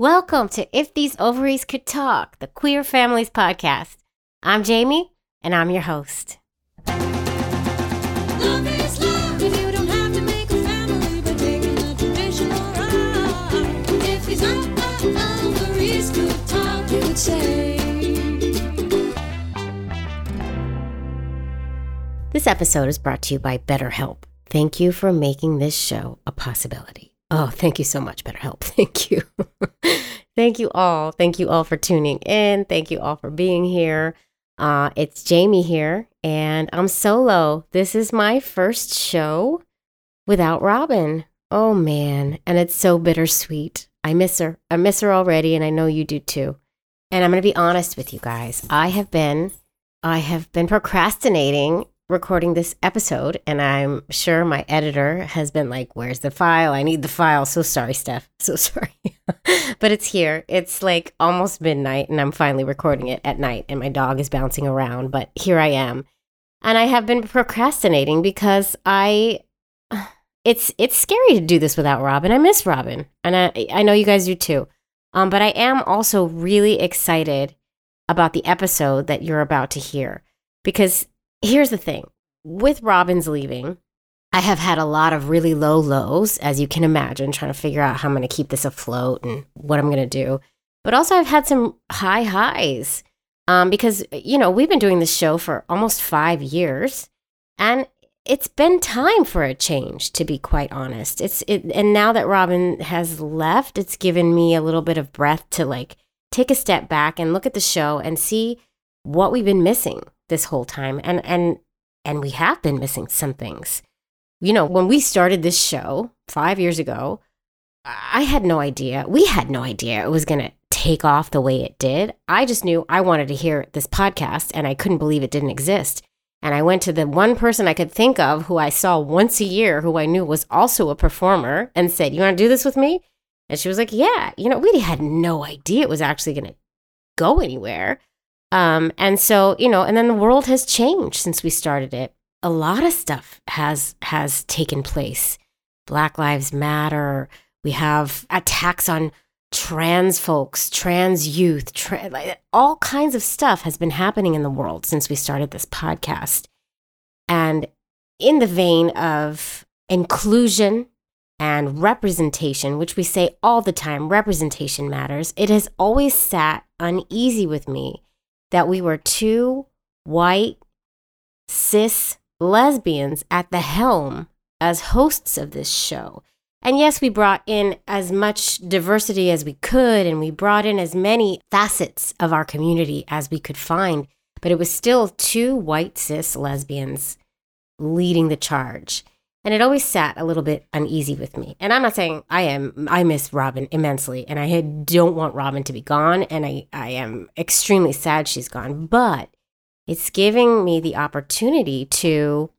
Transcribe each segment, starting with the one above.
Welcome to If These Ovaries Could Talk, the Queer Families Podcast. I'm Jamie, and I'm your host. Love is love if you don't have to make a family by taking a traditional route. If these ovaries could talk, it would say. This episode is brought to you by BetterHelp. Thank you for making this show a possibility. Oh, thank you so much, BetterHelp. Thank you. thank you all. Thank you all for tuning in. Thank you all for being here. Uh, it's Jamie here, and I'm solo. This is my first show without Robin. Oh man, and it's so bittersweet. I miss her. I miss her already, and I know you do too. And I'm going to be honest with you guys. I have been I have been procrastinating recording this episode, and I'm sure my editor has been like, Where's the file? I need the file. So sorry, Steph. So sorry. but it's here. It's like almost midnight, and I'm finally recording it at night, and my dog is bouncing around, but here I am. And I have been procrastinating because I. It's it's scary to do this without Robin. I miss Robin, and I I know you guys do too. Um, but I am also really excited about the episode that you're about to hear because here's the thing with Robin's leaving, I have had a lot of really low lows, as you can imagine, trying to figure out how I'm going to keep this afloat and what I'm going to do. But also, I've had some high highs um, because, you know, we've been doing this show for almost five years and it's been time for a change, to be quite honest. It's it, and now that Robin has left, it's given me a little bit of breath to like take a step back and look at the show and see what we've been missing this whole time and and and we have been missing some things. You know when we started this show 5 years ago i had no idea we had no idea it was going to take off the way it did. I just knew i wanted to hear this podcast and i couldn't believe it didn't exist. And i went to the one person i could think of who i saw once a year who i knew was also a performer and said you want to do this with me? And she was like yeah. You know we had no idea it was actually going to go anywhere um, and so, you know, and then the world has changed since we started it. A lot of stuff has has taken place. Black Lives Matter. We have attacks on trans folks, trans youth, tra- like, all kinds of stuff has been happening in the world since we started this podcast. And in the vein of inclusion and representation, which we say all the time, representation matters, it has always sat uneasy with me that we were two white, cis lesbians at the helm as hosts of this show. And yes, we brought in as much diversity as we could, and we brought in as many facets of our community as we could find, but it was still two white cis lesbians leading the charge. And it always sat a little bit uneasy with me. And I'm not saying I am, I miss Robin immensely. And I don't want Robin to be gone. And I, I am extremely sad she's gone. But it's giving me the opportunity to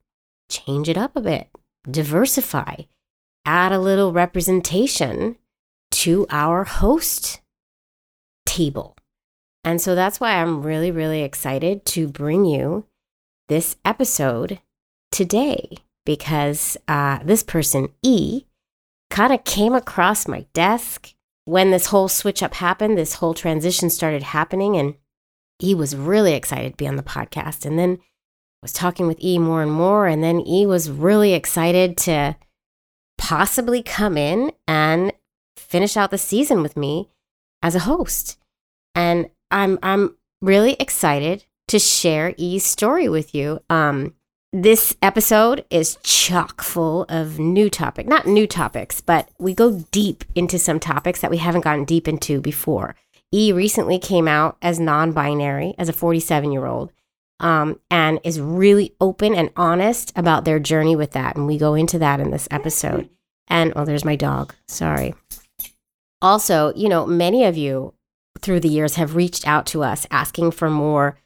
change it up a bit, diversify, add a little representation to our host table. And so that's why I'm really, really excited to bring you this episode today because uh, this person, E, kind of came across my desk when this whole switch up happened, this whole transition started happening. And E was really excited to be on the podcast. And then was talking with E more and more. And then E was really excited to possibly come in and finish out the season with me as a host. And I'm I'm really excited to share E's story with you. Um, this episode is chock full of new topic, not new topics, but we go deep into some topics that we haven't gotten deep into before. E recently came out as non-binary as a 47 year old, um, and is really open and honest about their journey with that, and we go into that in this episode. And oh, there's my dog. Sorry. Also, you know, many of you through the years have reached out to us asking for more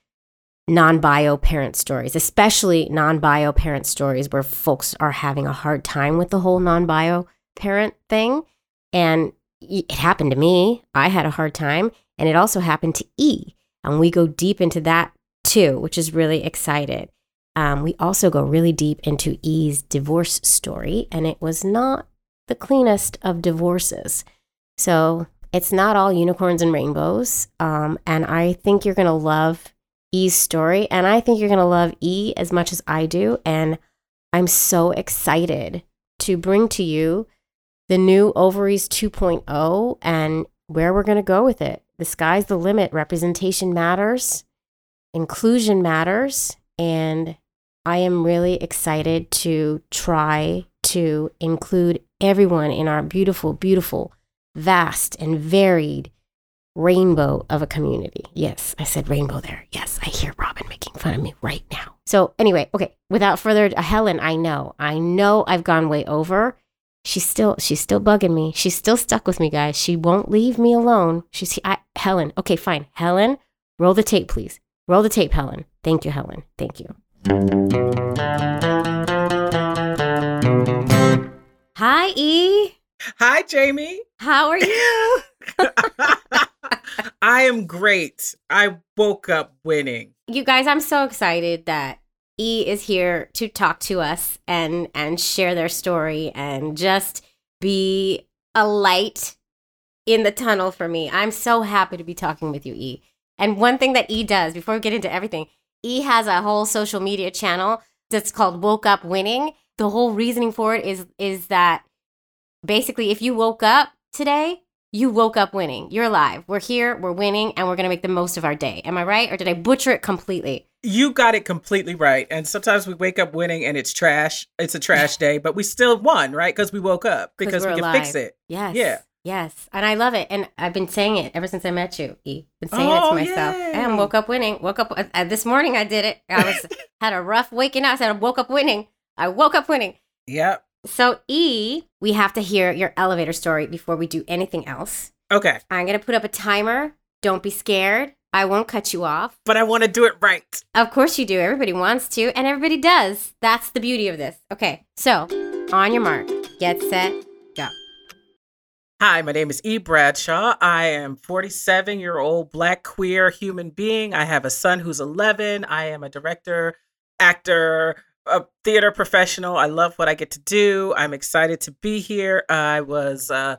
non bio parent stories, especially non bio parent stories where folks are having a hard time with the whole non bio parent thing. And it happened to me. I had a hard time. And it also happened to E. And we go deep into that too, which is really excited. Um, we also go really deep into E's divorce story, and it was not the cleanest of divorces. So it's not all unicorns and rainbows. Um, and I think you're going to love E's story. And I think you're going to love E as much as I do. And I'm so excited to bring to you the new Ovaries 2.0 and where we're going to go with it. The sky's the limit. Representation matters, inclusion matters. And I am really excited to try to include everyone in our beautiful, beautiful, vast, and varied rainbow of a community. Yes, I said rainbow there. Yes, I hear Robin making fun of me right now. So, anyway, okay, without further ado, Helen, I know, I know I've gone way over. She's still, she's still bugging me. She's still stuck with me, guys. She won't leave me alone. She's, I, Helen, okay, fine. Helen, roll the tape, please. Roll the tape, Helen. Thank you, Helen. Thank you. Hi, E. Hi, Jamie. How are you? I am great. I woke up winning. you guys, I'm so excited that E is here to talk to us and and share their story and just be a light in the tunnel for me. I'm so happy to be talking with you, E. And one thing that E does before we get into everything, E has a whole social media channel that's called Woke Up Winning. The whole reasoning for it is is that basically if you woke up today, you woke up winning. You're alive. We're here, we're winning, and we're gonna make the most of our day. Am I right? Or did I butcher it completely? You got it completely right. And sometimes we wake up winning and it's trash. It's a trash day, but we still won, right? Because we woke up because we can fix it. Yes. Yeah. Yes. And I love it. And I've been saying it ever since I met you, E. Been saying it Oh, to myself. yay. And woke up winning. Woke up uh, this morning I did it. I was had a rough waking up. I said I woke up winning. I woke up winning. Yep. So E, we have to hear your elevator story before we do anything else. Okay. I'm gonna put up a timer. Don't be scared. I won't cut you off. But I want to do it right. Of course you do. Everybody wants to, and everybody does. That's the beauty of this. Okay, so on your mark, get set, go. Hi, my name is E. Bradshaw. I am 47 year old black queer human being. I have a son who's 11. I am a director, actor, a theater professional. I love what I get to do. I'm excited to be here. I was, uh,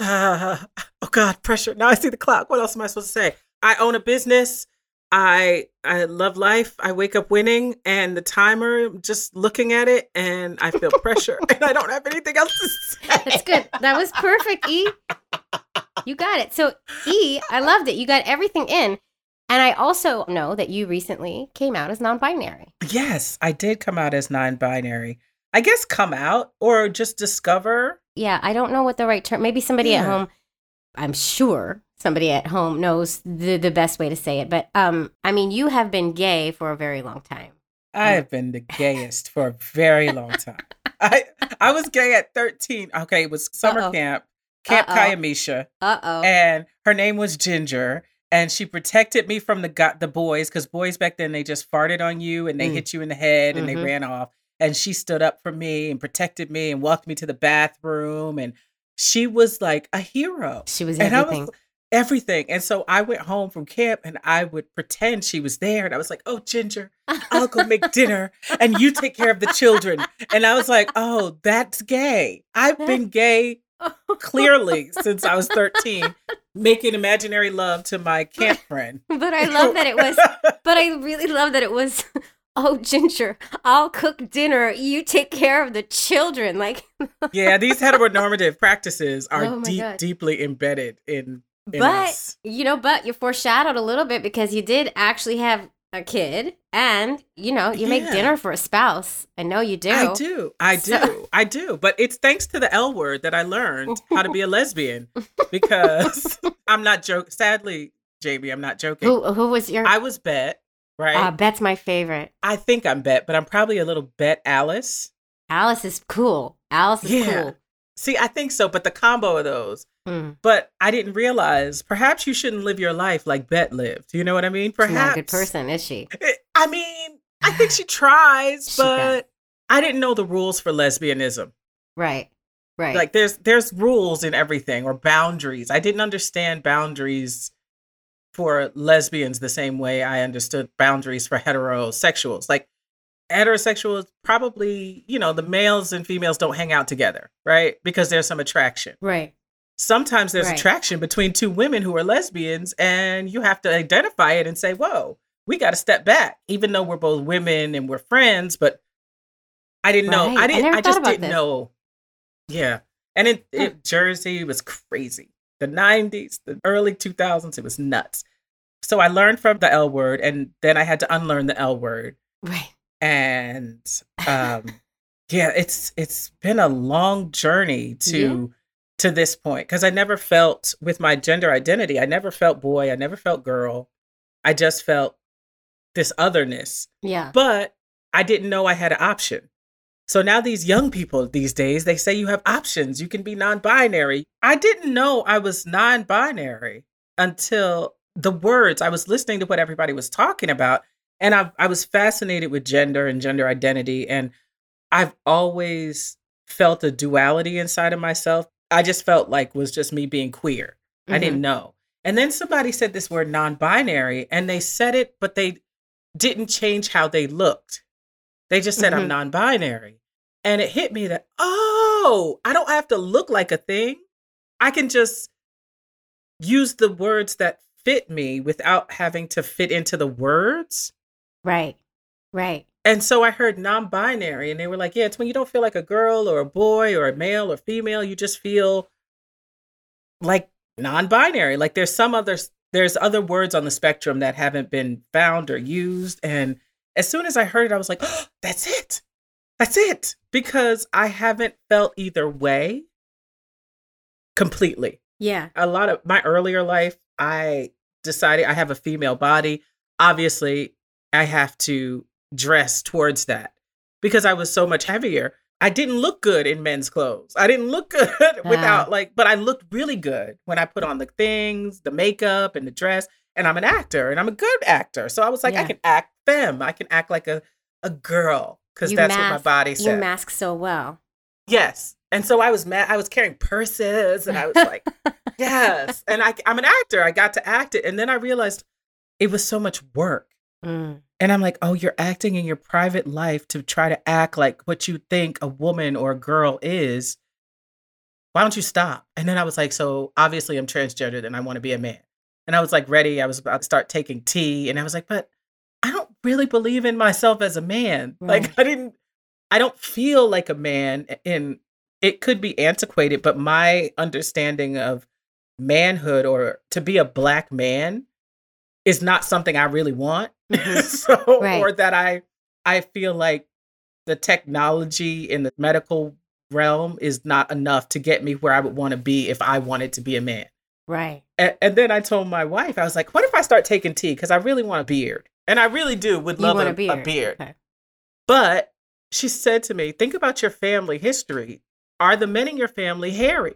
uh, oh God, pressure. Now I see the clock. What else am I supposed to say? I own a business. I I love life. I wake up winning, and the timer. Just looking at it, and I feel pressure, and I don't have anything else to say. That's good. That was perfect, E. You got it. So, E, I loved it. You got everything in. And I also know that you recently came out as non binary. Yes, I did come out as non-binary. I guess come out or just discover. Yeah, I don't know what the right term. Maybe somebody at home. I'm sure somebody at home knows the the best way to say it. But um, I mean, you have been gay for a very long time. I have been the gayest for a very long time. I I was gay at 13. Okay, it was summer Uh-oh. camp, Camp Uh-oh. Kayamisha, Uh oh. and her name was Ginger. And she protected me from the got the boys because boys back then they just farted on you and they Mm. hit you in the head and Mhm. they ran off. And she stood up for me and protected me and walked me to the bathroom. And she was like a hero. She was And was everything. everything. And so I went home from camp and I would pretend she was there. And I was like, oh, Ginger, I'll go make dinner and you take care of the children. And I was like, oh, that's gay. I've been gay clearly since I was 13, making imaginary love to my camp friend. but I love that it was. But I really love that it was. Oh, Ginger, I'll cook dinner. You take care of the children. Like, yeah, these heteronormative practices are Oh deep, God. deeply embedded in, in but us. you know, but you foreshadowed a little bit because you did actually have a kid, and you know, you make Yeah. dinner for a spouse. I know you do. I do. I do. I do. But it's thanks to the L word that I learned how to be a lesbian because I'm not joking. Sadly, Jamie, I'm not joking. Who who was your? I was Bette, right? uh, Bette's my favorite. I think I'm Bette, but I'm probably a little Bette Alice. Alice is cool. Alice is Yeah. cool. See, I think so, but the combo of those. Mm, But I didn't realize perhaps you shouldn't live your life like Bette lived. You know what I mean? she's Perhaps. not a good person, is she? It- I mean, I think she tries, She but. I didn't know the rules for lesbianism. Right. Right. like there's there's rules in everything or boundaries i didn't understand boundaries for lesbians the same way i understood boundaries for heterosexuals like heterosexuals probably you know the males and females don't hang out together right because there's some attraction right. sometimes there's Right. attraction between two women who are lesbians, and you have to identify it and say, "Whoa, we got to step back." Even though we're both women and we're friends, but I didn't know. Right. I I didn't. never I, just didn't this. know. Yeah, and it, Huh. it Jersey was crazy. The '90s, the early 2000s, it was nuts. So I learned from the L word, and then I had to unlearn the L word Right. and um yeah it's it's been a long journey to to this point because i never felt with my gender identity i never felt boy i never felt girl i just felt this otherness. Yeah. but i didn't know i had an option. So now these young people these days they say you have options. You can be non-binary. I didn't know i was non-binary until the words i was listening to what everybody was talking about and I, I was fascinated with gender and gender identity and i've always felt a duality inside of myself. I just felt like was just me being queer. I Mhm. didn't know. And then somebody said this word non-binary and they said it but they didn't change how they looked they just said i'm Mhm. non-binary and it hit me that oh i don't have to look like a thing i can just use the words that fit me without having to fit into the words Right. Right. and so I heard non binary, and they were like, yeah, it's when you don't feel like a girl or a boy or a male or female. You just feel like non binary. Like there's some other, there's other words on the spectrum that haven't been found or used. And as soon as I heard it, I was like, oh, that's it. That's it. Because I haven't felt either way completely Yeah. a lot of my earlier life, I decided I have a female body. Obviously, I have to dress towards that because I was so much heavier. I didn't look good in men's clothes. I didn't look good without like, but I looked really good when I put on the things, the makeup and the dress. And I'm an actor and I'm a good actor. So I was like, I can act femme. I can act like a, a girl because that's what my mask- body You mask so well. Yes. And so I was mad. I was carrying purses and I was like, yes. And I, I'm an actor. I got to act it. And then I realized it was so much work. Mm. And I'm like, oh, you're acting in your private life to try to act like what you think a woman or a girl is. Why don't you stop? And then I was like, so obviously I'm transgendered and I want to be a man. And I was like, ready. I was about to start taking T. And I was like, but I don't really believe in myself as a man. Right. Like, I didn't, I don't feel like a man. And it could be antiquated, but my understanding of manhood or to be a black man is not something I really want. Mhm. so Right. or that I I feel like the technology in the medical realm is not enough to get me where I would want to be if I wanted to be a man. Right. And, and then I told my wife, I was like, what if I start taking T? Because I really want a beard. And I really do would love a, a beard. a beard. Okay. But she said to me, think about your family history. Are the men in your family hairy?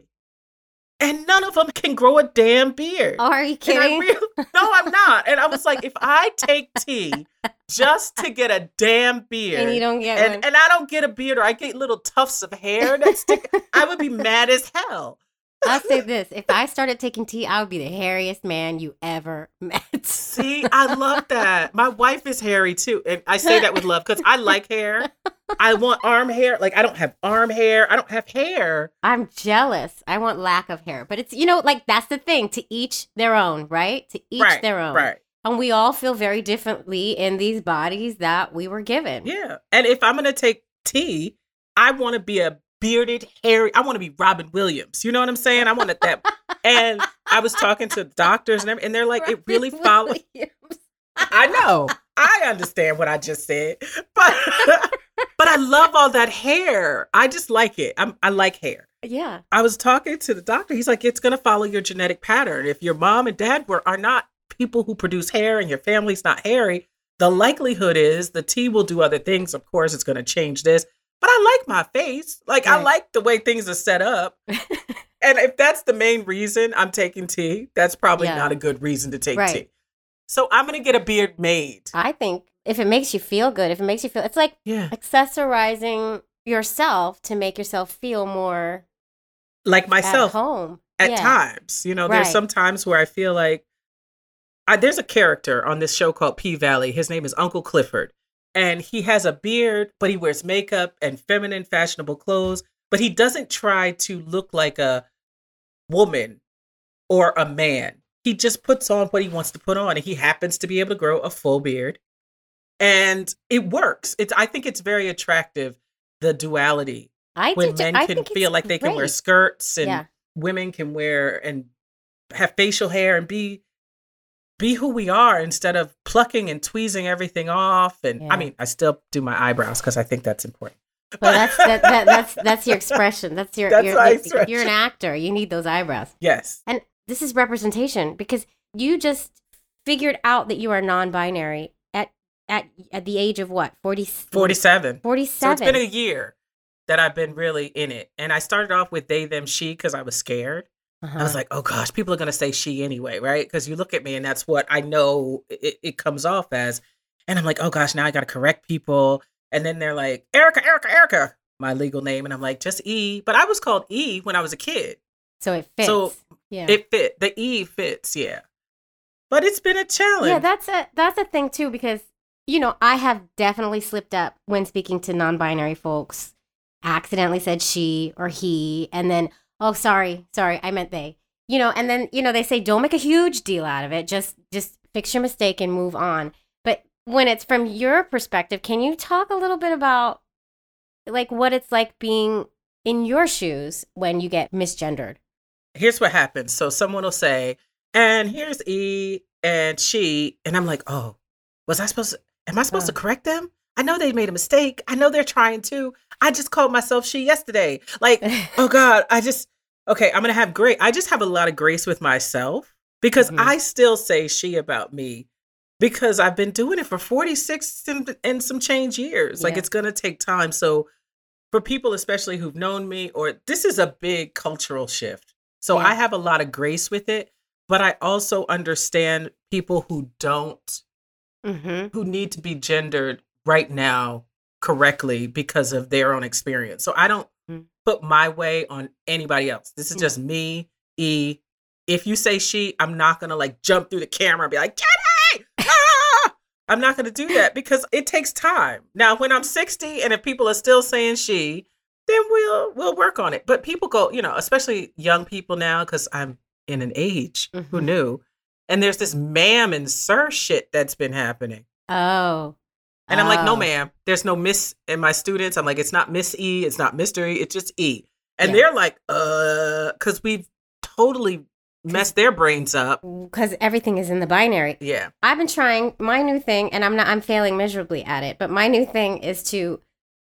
And none of them can grow a damn beard. Oh, are you kidding? really, no, I'm not. And I was like, if I take T just to get a damn beard, and you don't get and, one. and I don't get a beard or I get little tufts of hair that stick, I would be mad as hell. I'll say this: if I started taking T, I would be the hairiest man you ever met. See, I love that. My wife is hairy too. And I say that with love because I like hair. I want arm hair. Like, I don't have arm hair. I don't have hair. I'm jealous. I want lack of hair, but it's you know like that's the thing. To each their own, right? To each right. their own. Right. And we all feel very differently in these bodies that we were given. Yeah. And if I'm going to take T, I want to be a bearded, hairy, I want to be Robin Williams. You know what I'm saying? I want that. and I was talking to doctors and, and they're like, it really follows. I know. I understand what I just said, but but I love all that hair. I just like it. I'm, I like hair. Yeah. I was talking to the doctor. He's like, it's going to follow your genetic pattern. If your mom and dad were are not people who produce hair and your family's not hairy, the likelihood is the T will do other things. Of course, it's going to change this, but I like my face. Like I like the way things are set up. and if that's the main reason I'm taking T, that's probably Yeah. not a good reason to take Right. T. So I'm going to get a beard made. I think if it makes you feel good, if it makes you feel, it's like Yeah. accessorizing yourself to make yourself feel more Like myself at home. at Yeah. times. You know, there's some times where I feel like I, there's a character on this show called P Valley. His name is Uncle Clifford, and he has a beard, but he wears makeup and feminine, fashionable clothes. But he doesn't try to look like a woman or a man. He just puts on what he wants to put on, and he happens to be able to grow a full beard, and it works. It's I think it's very attractive the duality I when men I can feel like they can wear skirts and Yeah. women can wear and have facial hair and be be who we are instead of plucking and tweezing everything off and Yeah. i mean i still do my eyebrows because i think that's important Well, that's that, that, that's that's your expression. That's your That's your- expression. you're an actor. You need those eyebrows. yes And this is representation because you just figured out that you are non-binary at at the age of what? 40 47 47 so 47. it's been a year that i've been really in it. And i started off with they them she because i was scared. I was Uh-huh. like oh gosh people are going to say she anyway right? Because you look at me and that's what i know it, it comes off as. And i'm like oh gosh now i got to correct people. And then they're like erica erica erica my legal name. And i'm like just e. But i was called e when i was a kid. So it fits. so yeah. it fit. The e fits yeah. But it's been a challenge. Yeah, that's a that's a thing too because you know I have definitely slipped up when speaking to non-binary folks. Accidentally said she or he, and then oh sorry, sorry, I meant they. You know, and then you know they say don't make a huge deal out of it. Just just fix your mistake and move on. But when it's from your perspective, can you talk a little bit about like what it's like being in your shoes when you get misgendered? here's what happens. So someone will say, and here's E and she, and I'm like, oh, was I supposed to, am I supposed Oh. to correct them? I know they made a mistake. I know they're trying to. I just called myself she yesterday. Like, oh God, I just, okay, I'm going to have great, I just have a lot of grace with myself because Mhm. I still say she about me because I've been doing it for 46 and, and some change years. Like, Yeah. it's going to take time. So, for people, especially who've known me, or this is a big cultural shift. So Yeah. I have a lot of grace with it, but I also understand people who don't, mm-hmm. who need to be gendered right now correctly because of their own experience. So I don't Mm. put my way on anybody else. This is Yeah. just me, E. If you say she, I'm not gonna like jump through the camera and be like, Jenny! Ah! I'm not gonna do that because it takes time. Now, when I'm 60 and if people are still saying she, then we'll we'll work on it. But people go, you know, especially young people now, because I'm in an age who Mhm. knew. And there's this ma'am and sir shit that's been happening. Oh. And I'm like, no, Oh. ma'am, there's no miss in my students. I'm like, it's not Miss E, it's not Mystery, it's just E. And Yeah. they're like, uh, because we've totally messed their brains up. Because everything is in the binary. Yeah. I've been trying my new thing and I'm not I'm failing miserably at it, but my new thing is to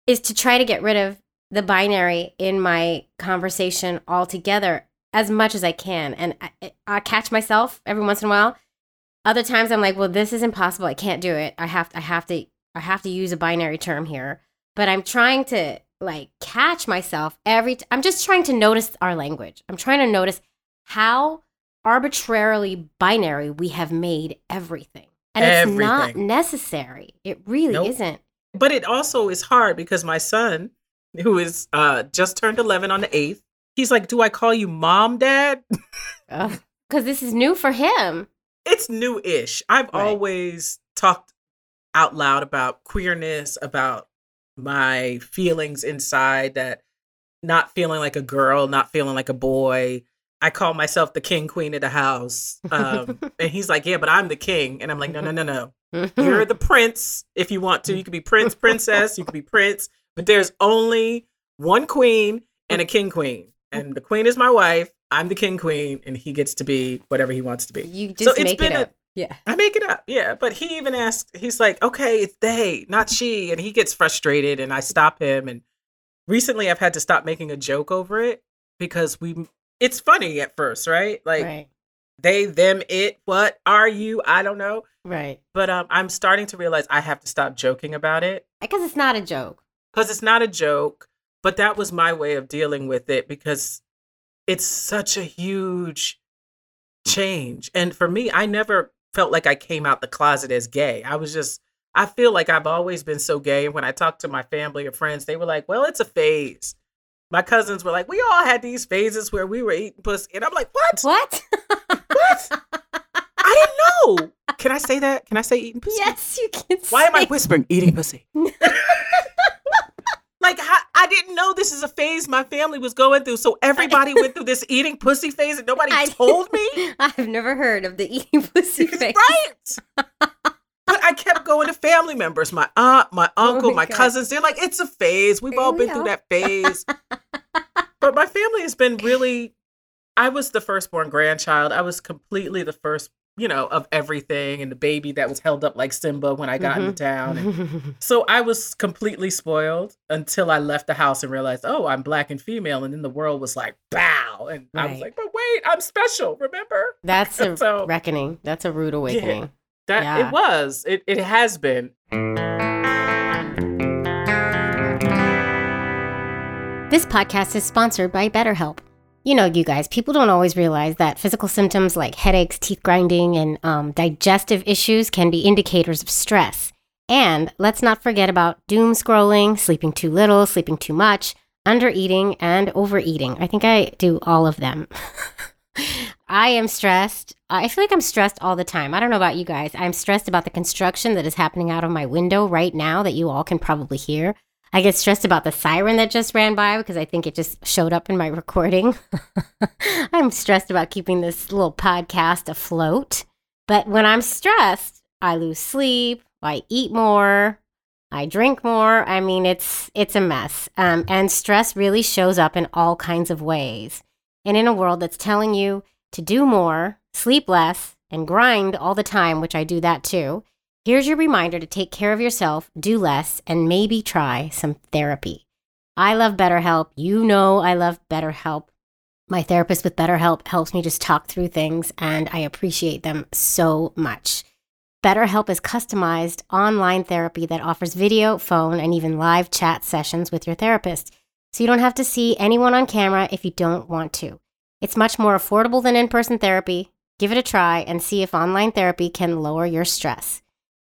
is to try to get rid of the binary in my conversation altogether as much as I can. And I, I catch myself every once in a while. Other times I'm like, well, this is impossible. I can't do it. I have I have to I have to use a binary term here. But I'm trying to like catch myself every t- I'm just trying to notice our language. I'm trying to notice how arbitrarily binary we have made everything. And it's not necessary. It really Nope. isn't. But it also is hard because my son, who is uh just turned 11 on the 8th, he's like, do I call you mom, dad? Because this is new for him. it's new ish. I've Right. always talked out loud about queerness, about my feelings inside that not feeling like a girl, not feeling like a boy. I call myself the king queen of the house. Um, and he's like, yeah, but I'm the king. And I'm like, no, no, no, no. You're the prince if you want to. You could be prince, princess, you could be prince, but there's only one queen and a king queen. And the queen is my wife. I'm the king queen, and he gets to be whatever he wants to be. you So just it's make been it a- up. yeah. I make it up, yeah. But he even asked, he's like, okay, it's they, not she. And he gets frustrated, and I stop him. And recently I've had to stop making a joke over it because we, it's funny at first, right? Like right. they, them, it, what are you? I don't know. Right. But um, I'm starting to realize I have to stop joking about it Because it's not a joke. because it's not a joke. But that was my way of dealing with it because it's such a huge change. And for me, I never felt like I came out the closet as gay. I was just, I feel like I've always been so gay. And when I talked to my family or friends, they were like, well, it's a phase. My cousins were like, we all had these phases where we were eating pussy. And I'm like, what? What? What? I didn't know. Can I say that? Can I say eating pussy? yes, you can Why am I whispering eating pussy? like how, I did didn't know this is a phase my family was going through. So everybody went through this eating pussy phase and nobody I- told me. I've never heard of the eating pussy phase. right. But I kept going to family members, my aunt, my uncle, Oh my my cousins. They're like, it's a phase. We've all We been through that phase. but my family has been really, I was the firstborn grandchild. I was completely the first, you know, of everything and the baby that was held up like Simba when I got Mhm. into town. And so I was completely spoiled until I left the house and realized, oh, I'm black and female. And then the world was like, bow. And I was like, but wait, I'm special. Remember? That's a So- reckoning. That's a rude awakening. That Yeah. it was. It it has been. This podcast is sponsored by BetterHelp. You know, you guys, people don't always realize that physical symptoms like headaches, teeth grinding, and um, digestive issues can be indicators of stress. And let's not forget about doom scrolling, sleeping too little, sleeping too much, undereating, and overeating. I think I do all of them. I am stressed. I feel like I'm stressed all the time. I don't know about you guys. I'm stressed about the construction that is happening out of my window right now that you all can probably hear. I get stressed about the siren that just ran by because I think it just showed up in my recording. I'm stressed about keeping this little podcast afloat. But when I'm stressed, I lose sleep, I eat more, I drink more. I mean, it's it's a mess. Um, and stress really shows up in all kinds of ways. And in a world that's telling you to do more, sleep less, and grind all the time, which I do that too, here's your reminder to take care of yourself, do less, and maybe try some therapy. I love BetterHelp. You know I love BetterHelp. My therapist with BetterHelp helps me just talk through things, and I appreciate them so much. BetterHelp is customized online therapy that offers video, phone, and even live chat sessions with your therapist. So you don't have to see anyone on camera if you don't want to. It's much more affordable than in person therapy. Give it a try and see if online therapy can lower your stress.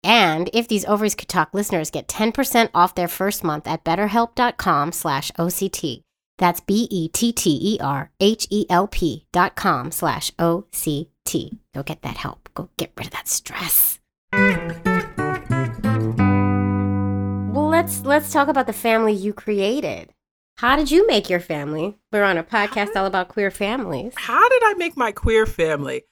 And if these ovaries could talk listeners get 10% off their first month at betterhelp.com slash OCT. That's E B-E-T-T-E-R-H-E-L-P dot com slash O-C-T. Go get that help. Go get rid of that stress. Well, let's let's talk about the family you created. How did you make your family? We're on a podcast all about queer families. How did I make my queer family?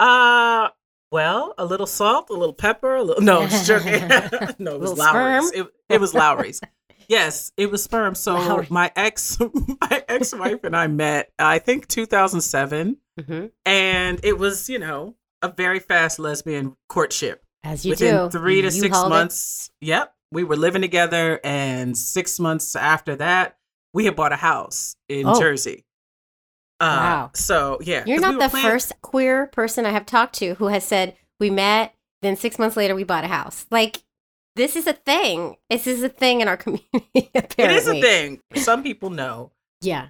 Uh well, a little salt, a little pepper, a little no, no, it was Lawry's. It, it was Lawry's. yes, it was sperm. So Lawry. my ex my ex-wife and I met, I think 2007, hmm and it was, you know, a very fast lesbian courtship. As you Within do. three to You six hauled it. months. Yep. We were living together, and six months after that, we had bought a house in Oh. Jersey. Uh, Wow. So yeah, you're not we the planning- first queer person I have talked to who has said we met, then six months later we bought a house. Like this is a thing. This is a thing in our community. Apparently, It is a thing. Some people know, Yeah,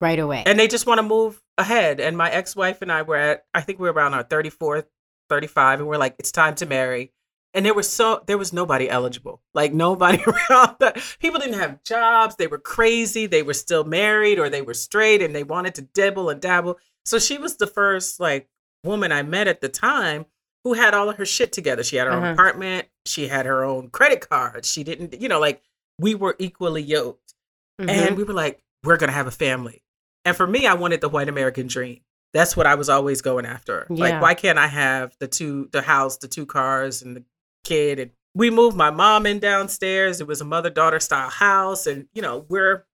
right away. and they just want to move ahead. And my ex-wife and I were at, I think we were around our 34th, 35, and we're like, it's time to marry. And there was so there was nobody eligible, like nobody around. That people didn't have jobs. They were crazy. They were still married or they were straight, and they wanted to dibble and dabble. So she was the first like woman I met at the time who had all of her shit together. She had her Uh-huh. own apartment. She had her own credit card. She didn't, you know, like we were equally yoked. Mhm. And we were like, we're going to have a family. And for me, I wanted the white American dream. That's what I was always going after. Yeah. Like, why can't I have the two, the house, the two cars, and the kid? And we moved my mom in downstairs. It was a mother daughter style house. And, you know, we're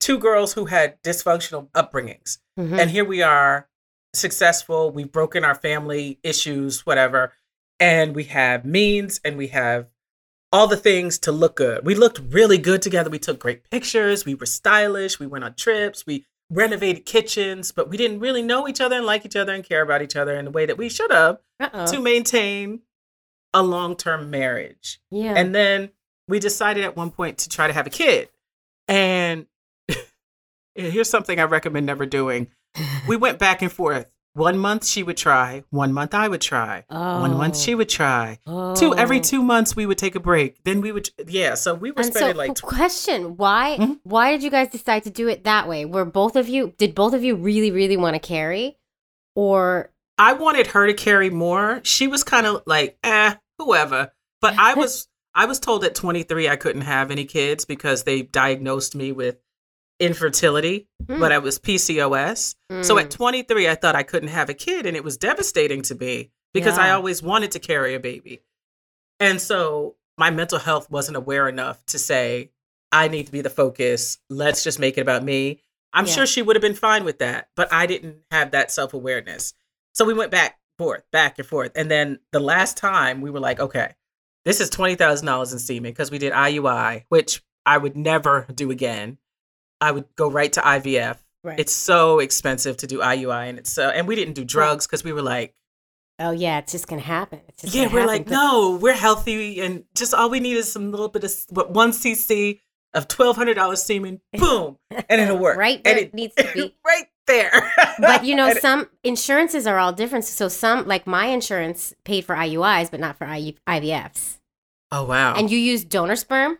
two girls who had dysfunctional upbringings. Mhm. And here we are, successful. We've broken our family issues, whatever. And we have means and we have all the things to look good. We looked really good together. We took great pictures. We were stylish. We went on trips. We renovated kitchens, but we didn't really know each other and like each other and care about each other in the way that we should have Uh-oh. to maintain a long term marriage. yeah. And then we decided at one point to try to have a kid. And here's something I recommend never doing. We went back and forth. One month she would try, one month I would try, one month she would try. Two every Oh. two months we would take a break. Then we would yeah. So we were And so, spending like tw- question: Why? Mhm. Why did you guys decide to do it that way? Were both of you? Did both of you really, really want to carry, or I wanted her to carry more. She was kind of like, eh, whoever. But I was I was told at 23 I couldn't have any kids because they diagnosed me with infertility, Hmm. but I was PCOS. So Mm. at 23, I thought I couldn't have a kid, and it was devastating to me because I always wanted to carry a baby. And so my mental health wasn't aware enough to say, I need to be the focus. Let's just make it about me. I'm Yeah. sure she would have been fine with that, but I didn't have that self awareness. So we went back, forth, back and forth. And then the last time we were like, okay, this is $20,000 in semen because we did IUI, which I would never do again. I would go right to IVF. Right. It's so expensive to do IUI, and it's so, and we didn't do drugs because we were like, oh yeah, it's just gonna happen. It's just yeah, gonna we're happen. like, But- no, we're healthy, and just all we need is some little bit of what one cc of twelve hundred dollars semen, boom, and it'll work Right And it- it needs to be. right there. but you know some insurances are all different so some like my insurance paid for iuis but not for IU, ivfs oh wow, and you used donor sperm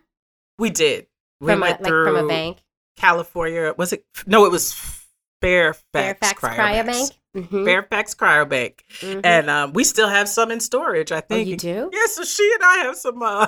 we did. We from a, went like from a bank California. Was it? No, it was Fairfax, fairfax cryobank Mhm, Fairfax Cryobank, mhm. and um, we still have some in storage. I oh think. you do Yeah, so she and I have some uh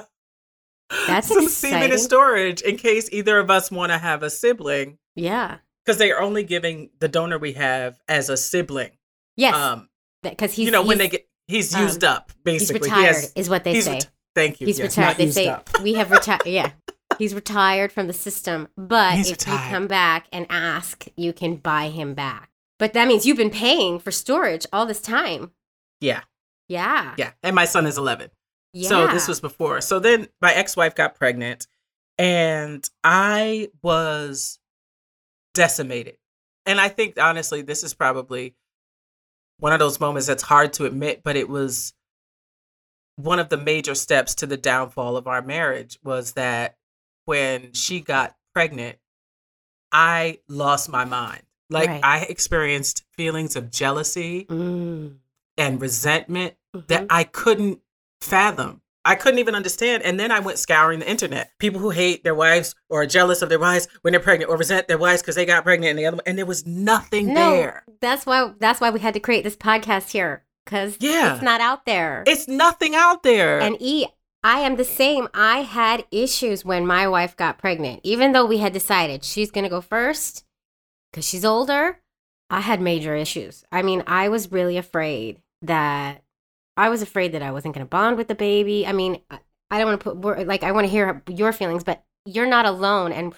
That's some semen in storage in case either of us want to have a sibling. yeah Because they are only giving the donor we have as a sibling. yes Um, because he's you know, when they get he's um, used up, he's basically. He retired has- is what they he's say reti- thank you. he's yes, retired they say up. we have retired yeah he's retired from the system but He's if you come back and ask you can buy him back but that means you've been paying for storage all this time Yeah, yeah yeah. And my son is 11. Yeah So this was before. So then my ex-wife got pregnant and I was decimated. And I think honestly this is probably one of those moments that's hard to admit, but it was one of the major steps to the downfall of our marriage was that when she got pregnant, I lost my mind. Like Right. I experienced feelings of jealousy Mm, and resentment mhm. that I couldn't fathom. I couldn't even understand. And then I went scouring the internet. People who hate their wives or are jealous of their wives when they're pregnant or resent their wives because they got pregnant and the other and there was nothing no, there. that's why that's why we had to create this podcast here because Yeah. it's not out there. It's nothing out there. and E, I am the same. I had issues when my wife got pregnant, even though we had decided she's gonna go first because she's older. I had major issues. I mean, I was really afraid that I was afraid that I wasn't gonna bond with the baby. I mean, I- don't want to put like I want to hear your feelings, but you're not alone and.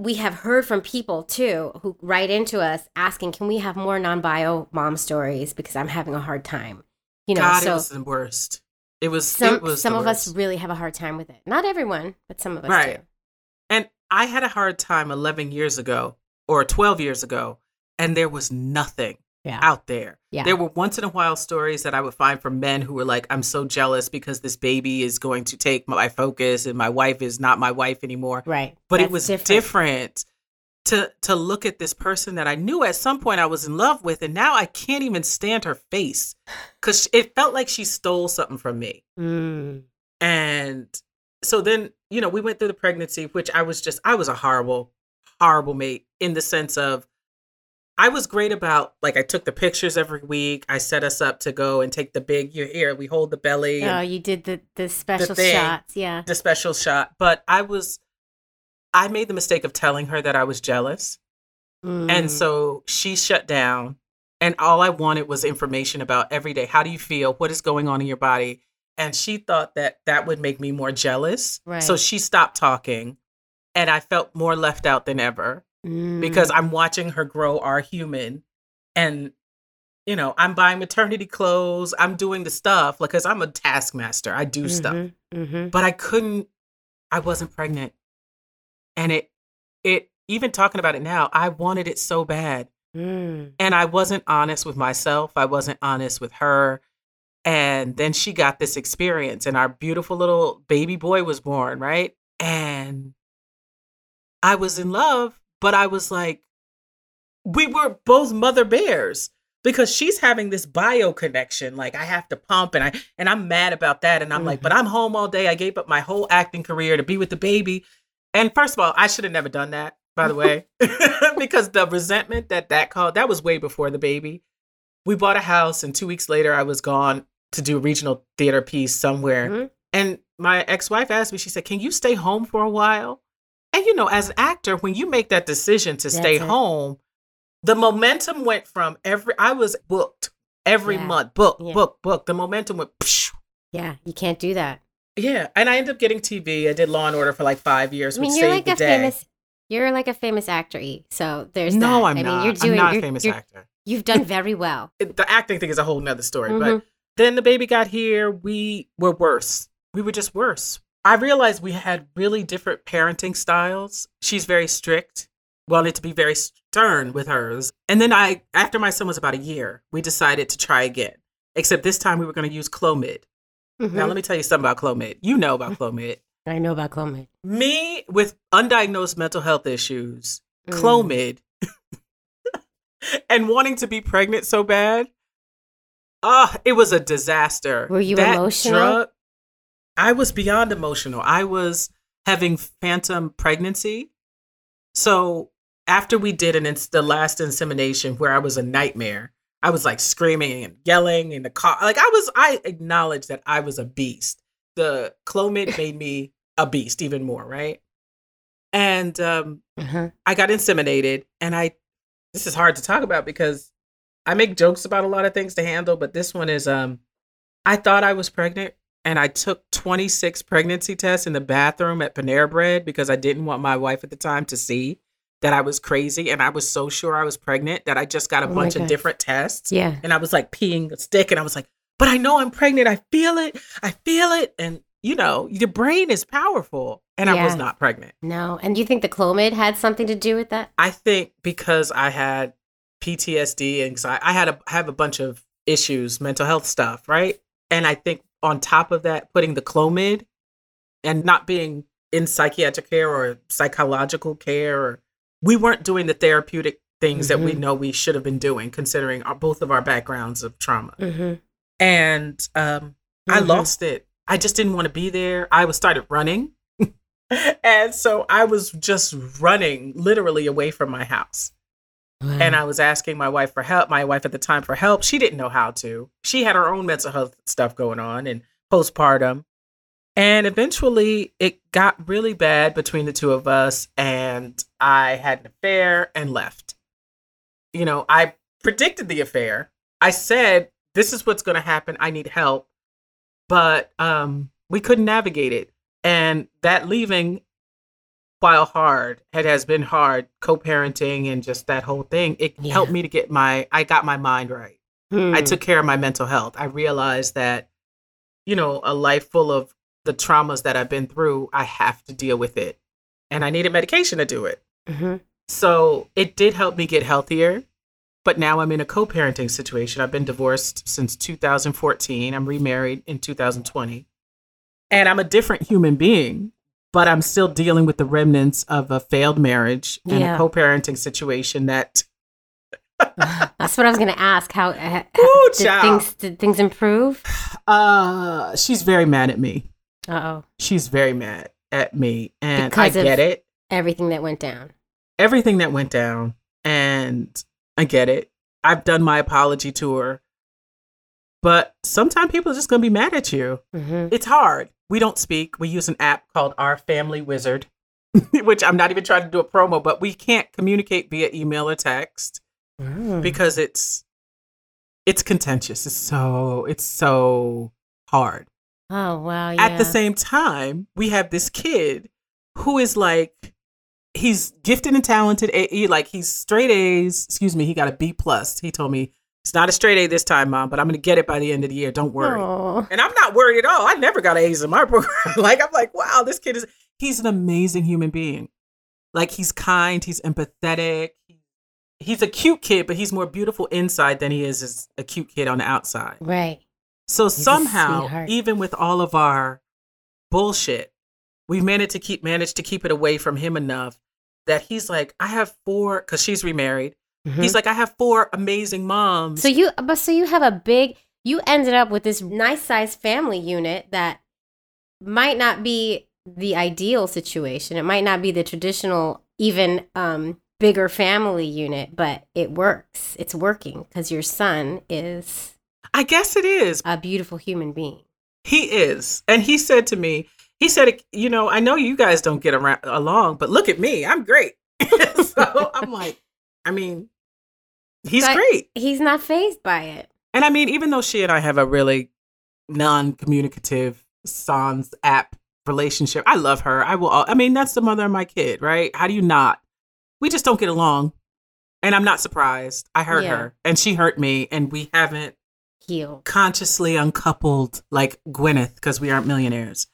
We have heard from people too who write into us asking, "Can we have more non-bio mom stories?" Because I'm having a hard time, you know. God, so it was the worst. It was some it was some of us really have a hard time with it. Not everyone, but some of us Right. do. And I had a hard time 11 years ago or 12 years ago, and there was nothing Yeah. out there. Yeah. There were once in a while stories that I would find from men who were like, I'm so jealous because this baby is going to take my focus and my wife is not my wife anymore. Right. But it That's was different. to to look at this person that I knew at some point I was in love with, and now I can't even stand her face because it felt like she stole something from me. Mm. And so then, you know, we went through the pregnancy, which I was just, I was a horrible, horrible mate in the sense of I was great about, like, I took the pictures every week. I set us up to go and take the big, you're here, we hold the belly, Oh, you did the the special thing. shots. Yeah. the special shot. But I was, I made the mistake of telling her that I was jealous. Mm. And so she shut down. And all I wanted was information about every day. How do you feel? What is going on in your body? And she thought that that would make me more jealous. Right. So she stopped talking. And I felt more left out than ever Mm. because I'm watching her grow our human. And, you know, I'm buying maternity clothes. I'm doing the stuff because I'm a taskmaster. I do stuff. Mhm, mhm. But I couldn't, I wasn't pregnant. And it, it, even talking about it now, I wanted it so bad Mm. and I wasn't honest with myself. I wasn't honest with her. And then she got this experience, and our beautiful little baby boy was born, right? And I was in love, but I was like, we were both mother bears because she's having this bio connection. Like I have to pump, and I and I'm mad about that. And I'm like, but I'm home all day. I gave up my whole acting career to be with the baby. And first of all, I should have never done that, by the way, because the resentment that that caused, that was way before the baby. We bought a house, and two weeks later, I was gone to do a regional theater piece somewhere. Mhm. And my ex-wife asked me, she said, Can you stay home for a while? And you know, as an actor, when you make that decision to stay it. home, the momentum went from every I was booked every Yeah. month, book, Yeah. book, book. The momentum went psh. Yeah, you can't do that. Yeah. And I ended up getting TV. I did Law and Order for like five years. I mean, which you're saved like the a day. famous. You're like a famous actor, E. So there's No, that. I'm I not. mean, you're doing. I'm not a famous you're- actor. You've done very well. The acting thing is a whole nother story. Mhm. But then the baby got here. We were worse. We were just worse. I realized we had really different parenting styles. She's very strict, wanted to be very stern with hers. And then I, after my son was about a year, we decided to try again. Except this time we were going to use Clomid. Mhm. Now let me tell you something about Clomid. You know about Clomid. I know about Clomid. Me with undiagnosed mental health issues, Mm. Clomid, and wanting to be pregnant so bad. Ah, it was a disaster. Were you That emotional? drug- I was beyond emotional. I was having phantom pregnancy. So after we did an ins- the last insemination where I was a nightmare, I was like screaming and yelling in the car. Like I was, I acknowledged that I was a beast. The Clomid made me a beast even more, right? And um, Uh-huh. I got inseminated, and I. This is hard to talk about because I make jokes about a lot of things to handle, but this one is um. I thought I was pregnant, and I took 26 pregnancy tests in the bathroom at Panera Bread because I didn't want my wife at the time to see that I was crazy, and I was so sure I was pregnant that I just got a Oh bunch of different tests, Yeah. and I was like peeing a stick, and I was like, "But I know I'm pregnant. I feel it. I feel it." And you know, your brain is powerful, and I was not pregnant. No. And do you think the Clomid had something to do with that? I think because I had PTSD, and anxiety, I had a I have a bunch of issues, mental health stuff, right? And I think on top of that, putting the Clomid and not being in psychiatric care or psychological care, or we weren't doing the therapeutic things that we Mhm. know we should have been doing, considering our, both of our backgrounds of trauma. Mm-hmm. And um, I Mhm. lost it. I just didn't want to be there. I was started running. and so I was just running literally away from my house. And I was asking my wife for help, my wife at the time for help. She didn't know how to. She had her own mental health stuff going on and postpartum. And eventually it got really bad between the two of us. And I had an affair and left. You know, I predicted the affair. I said, this is what's going to happen. I need help. But um, we couldn't navigate it. And that leaving while hard it has been hard co-parenting and just that whole thing it Yeah. helped me to get my i got my mind right. Hmm. i took care of my mental health. I realized that you know a life full of the traumas that i've been through i have to deal with it and i needed medication to do it. Hmm so it did help me get healthier but now i'm in a co-parenting situation. I've been divorced since 2014 i'm remarried in 2020 and i'm a different human being but i'm still dealing with the remnants of a failed marriage and Yeah. a co-parenting situation that That's what I was going to ask. How uh, Ooh, did child. things did things improve? uh she's very mad at me Uh oh. she's very mad at me and Because i get it Everything that went down. everything that went down and I get it. I've done my apology tour. But sometimes people are just going to be mad at you. hmm It's hard. We don't speak. We use an app called Our Family Wizard, which I'm not even trying to do a promo, but we can't communicate via email or text Mm. because it's it's contentious. It's so it's so hard. Oh wow. Yeah. At the same time, we have this kid who is like, he's gifted and talented. A- he, like he's straight A's. Excuse me, he got a B plus. He told me it's not a straight A this time, mom, but I'm gonna get it by the end of the year. Don't worry. Aw. And I'm not worried at all. I never got A's in my program. like I'm like, wow, this kid is. He's an amazing human being. Like he's kind. He's empathetic. He's a cute kid, but he's more beautiful inside than he is as a cute kid on the outside. Right. So a somehow, even with all of our bullshit, we've managed to keep managed to keep it away from him enough that he's like, I have four because she's remarried. Mhm. He's like, I have four amazing moms. So you, but so you have a big. You ended up with this nice sized family unit that might not be the ideal situation. It might not be the traditional, even um, bigger family unit, but it works. It's working because your son is I guess it is. a beautiful human being. He is. And he said to me, he said, you know, I know you guys don't get around along, but look at me. I'm great. so I'm like, I mean, he's But- great. He's not phased by it. And I mean, even though she and I have a really non-communicative sans app relationship, I love her. I will. al- I mean, that's the mother of my kid, right? How do you not? We just don't get along, and I'm not surprised. I hurt Yeah. her, and she hurt me, and we haven't healed consciously uncoupled like Gwyneth because we aren't millionaires.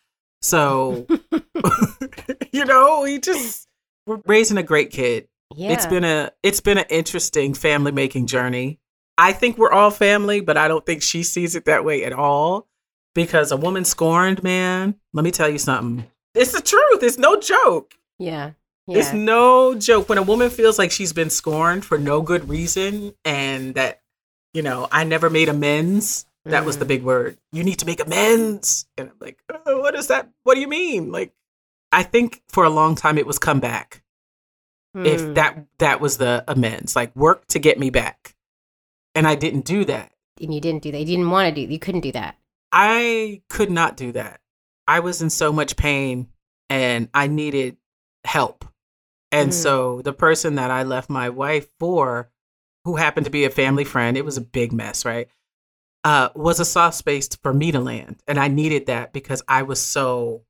So, you know, we just we're raising a great kid. Yeah. It's been a it's been an interesting family making journey. I think we're all family, but I don't think she sees it that way at all. Because a woman scorned, man, let me tell you something. It's the truth. It's no joke. yeah. Yeah. It's no joke. When a woman feels like she's been scorned for no good reason and that, you know, I never made amends. That was the Mhm. big word. You need to make amends. And I'm like, oh, what is that? What do you mean? Like, I think for a long time it was come back Mm. if that that was the amends like work to get me back and i didn't do that and you didn't do that. You didn't want to do. You couldn't do that. i could not do that i was in so much pain and i needed help and Mm. so the person that i left my wife for who happened to be a family friend it was a big mess right uh, was a soft space for me to land and i needed that because i was so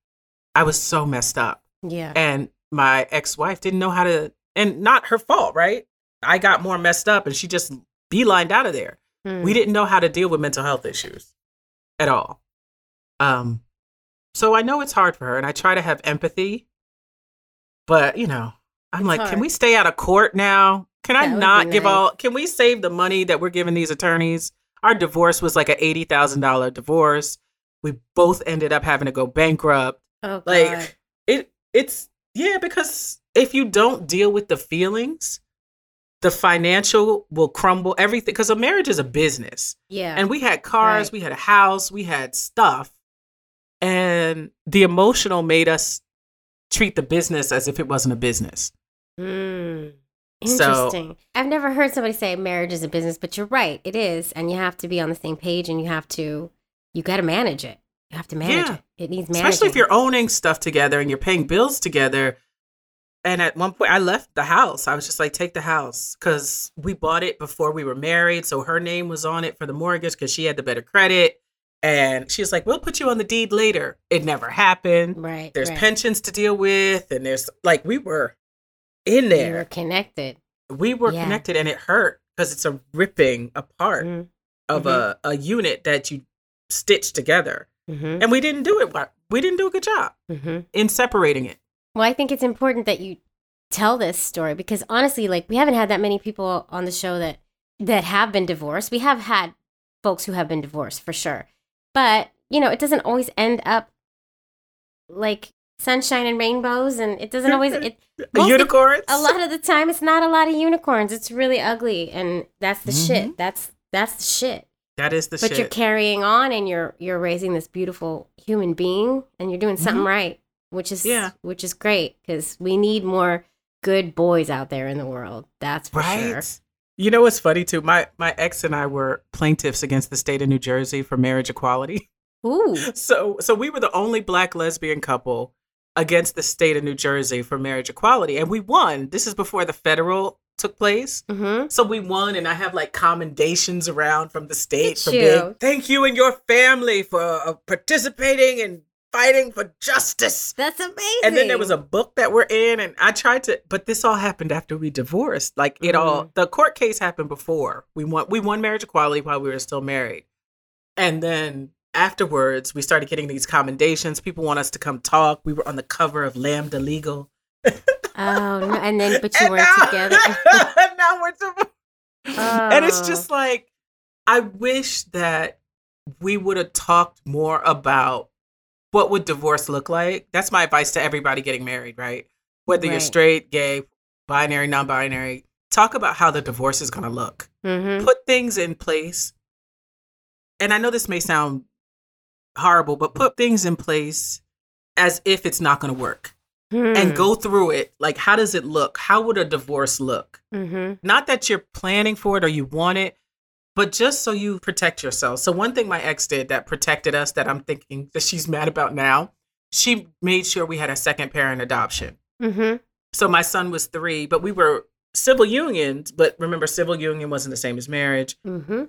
i was so messed up Yeah. and my ex-wife didn't know how to and not her fault right? I got more messed up and she just beelined out of there. Mm. we didn't know how to deal with mental health issues at all. Um so i know it's hard for her and i try to have empathy but you know i'm It's like hard. can we stay out of court now? Can i That not give nice. all can we save the money that we're giving these attorneys? Our divorce was like a $80000 divorce. We both ended up having to go bankrupt. Oh like it it's yeah because if you don't deal with the feelings the financial will crumble everything because a marriage is a business yeah. and we had cars Right. we had a house we had stuff and the emotional made us treat the business as if it wasn't a business Mm. So- Interesting. I've never heard somebody say marriage is a business, but you're right. It is, and you have to be on the same page, and you have to, you got to manage it. You have to manage Yeah. it. It needs managing. especially if you're owning stuff together and you're paying bills together and at one point i left the house i was just like take the house because we bought it before we were married so her name was on it for the mortgage because she had the better credit and she was like we'll put you on the deed later it never happened right. there's right. pensions to deal with and there's like we were in You were there connected. we were Yeah. connected and it hurt because it's a ripping apart Mm, of a, a unit that you stitched together mhm, and we didn't do it wa- we didn't do a good job mhm. in separating it Well, I think it's important that you tell this story because honestly, like we haven't had that many people on the show that that have been divorced. We have had folks who have been divorced for sure, but you know, it doesn't always end up like sunshine and rainbows, and it doesn't always. It most of- unicorns a lot of the time, it's not a lot of unicorns. It's really ugly, and that's the shit. That's that's the shit. That is the shit. but shit you're carrying on, and you're you're raising this beautiful human being, and you're doing something Mhm. right, which is Yeah. which is great because we need more good boys out there in the world. That's for right sure. you know what's funny too my my ex and i were plaintiffs against the state of new jersey for marriage equality Ooh, so so we were the only black lesbian couple against the state of new jersey for marriage equality and we won this is before the federal took place. Mm-hmm. so we won and i have like commendations around from the state for at being you. thank you and your family for uh, participating and fighting for justice. That's amazing. and then there was a book that we're in and i tried to but this all happened after we divorced. Like it all the court case happened before. We won we won marriage equality while we were still married. And then afterwards we started getting these commendations. People want us to come talk. We were on the cover of lambda legal oh no, and then but you And weren't now- together. and now we're divorced. and it's Oh. just like i wish that we would have talked more about what would divorce look like that's my advice to everybody getting married right whether you're straight gay binary non-binary talk about how the divorce is going to look Mhm. put things in place and i know this may sound horrible but put things in place as if it's not going to work Hmm. and go through it like how does it look how would a divorce look Mhm. not that you're planning for it or you want it, But just so you protect yourself. So one thing my ex did that protected us that I'm thinking that she's mad about now, she made sure we had a second parent adoption. Mm-hmm. So my son was three, but we were civil unions. But remember, civil union wasn't the same as marriage. Mm-hmm.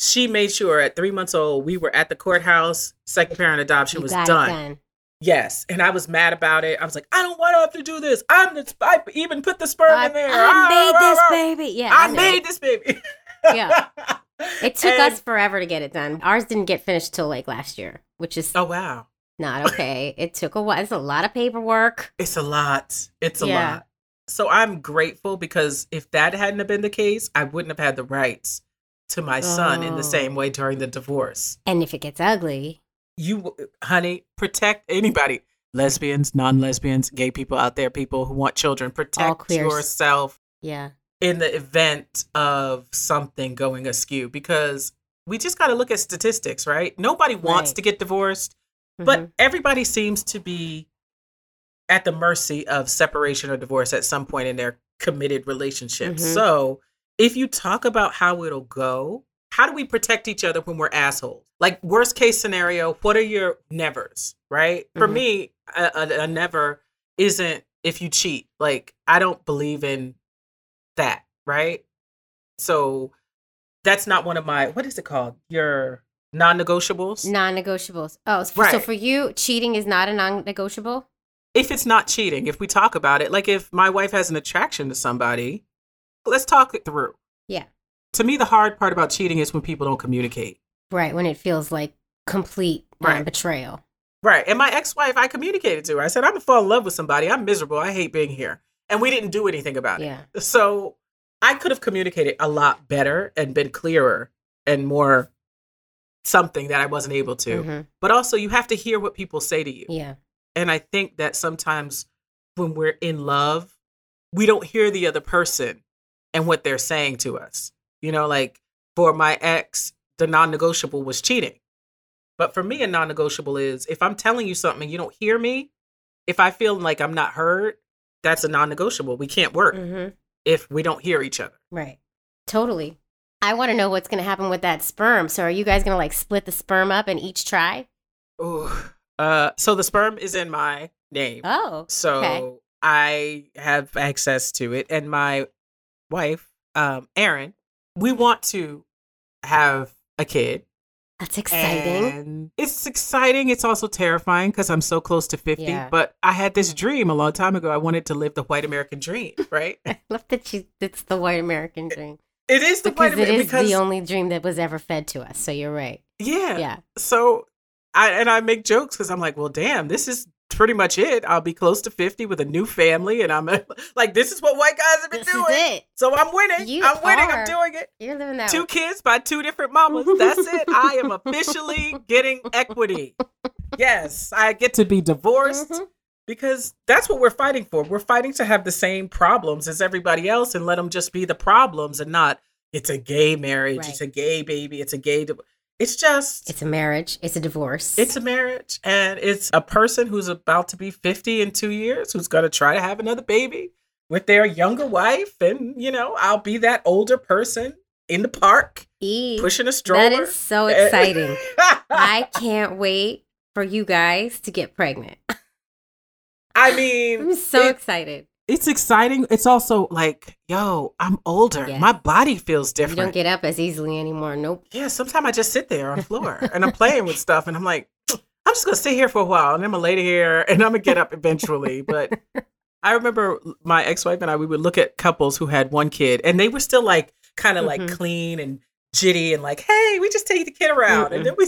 She made sure at three months old we were at the courthouse. Second parent adoption You was done. done. Yes, and I was mad about it. I was like, I don't want to have to do this. I'm the I even put the sperm I, in there. I made this baby. Yeah, I, know. made this baby. Yeah. It took And- us forever to get it done. Ours didn't get finished till like last year, which is Oh wow, not okay. it took a while. It's a lot of paperwork. it's a lot. It's a Yeah. lot. So I'm grateful because if that hadn't have been the case, I wouldn't have had the rights to my son in Oh. the same way during the divorce. And if it gets ugly, You, honey, protect anybody. Lesbians, non-lesbians, gay people out there, people who want children, protect yourself yeah. in the event of something going askew because we just got to look at statistics, right? Nobody wants Right. to get divorced, Mhm. but everybody seems to be at the mercy of separation or divorce at some point in their committed relationship. Mhm. So, if you talk about how it'll go, how do we protect each other when we're assholes? Like worst case scenario, what are your nevers, right? For Mhm. me, a, a, a never isn't if you cheat. Like I don't believe in that, right? So that's not one of my what is it called? Your non-negotiables. non-negotiables. Oh, so, so for you, cheating is not a non-negotiable. if it's not cheating, if we talk about it, like if my wife has an attraction to somebody, let's talk it through. Yeah. To me, the hard part about cheating is when people don't communicate. Right. When it feels like complete um, Right. betrayal. Right. And my ex wife, I communicated to her. I said, I'm going to fall in love with somebody. I'm miserable. I hate being here. And we didn't do anything about Yeah. it. So I could have communicated a lot better and been clearer and more something that I wasn't able to. Mhm. But also, you have to hear what people say to you. Yeah. And I think that sometimes when we're in love, we don't hear the other person and what they're saying to us. You know, like for my ex, the non negotiable was cheating. But for me, a non negotiable is if I'm telling you something and you don't hear me, if I feel like I'm not heard, that's a non negotiable. We can't work hmm if we don't hear each other. Right. Totally. I want to know what's going to happen with that sperm. So are you guys going to like split the sperm up and each try? Ooh. Uh, so the sperm is in my name. Oh. So okay. I have access to it. And my wife, um, Erin, we want to have a kid. That's exciting. And it's exciting. It's also terrifying because I'm so close to 50. Yeah. But I had this dream a long time ago. I wanted to live the white American dream, right? I love that you, it's the white American dream. it is the white Because it American is because the only dream that was ever fed to us. So you're right. yeah. Yeah. So I and I make jokes because I'm like, well, damn, this is pretty much it. I'll be close to 50 with a new family, and I'm like, this is what white guys have been This is doing. So I'm winning. You I'm winning. are. I'm doing it. You're living that Two kids by two different mamas. That's it. I am officially getting equity. Yes, I get to be divorced Mhm. because that's what we're fighting for. We're fighting to have the same problems as everybody else and let them just be the problems and not it's a gay marriage, Right. it's a gay baby, it's a gay. div-" It's just It's a marriage. It's a divorce. it's a marriage and it's a person who's about to be 50 in two years who's going to try to have another baby with their younger wife. And, you know, I'll be that older person in the park E. pushing a stroller. That is so eh. exciting. I can't wait for you guys to get pregnant. I mean, I'm so it- excited. It's exciting. It's also like, yo, I'm older. Yeah. My body feels different. You don't get up as easily anymore. Nope. yeah, sometimes I just sit there on the floor and I'm playing with stuff and I'm like, I'm just gonna sit here for a while and I'm gonna lay here and I'm gonna get up eventually. But I remember my ex-wife and I we would look at couples who had one kid and they were still like kind of Mhm. like clean and jitty and like, hey, we just take the kid around. Mm-mm. And then we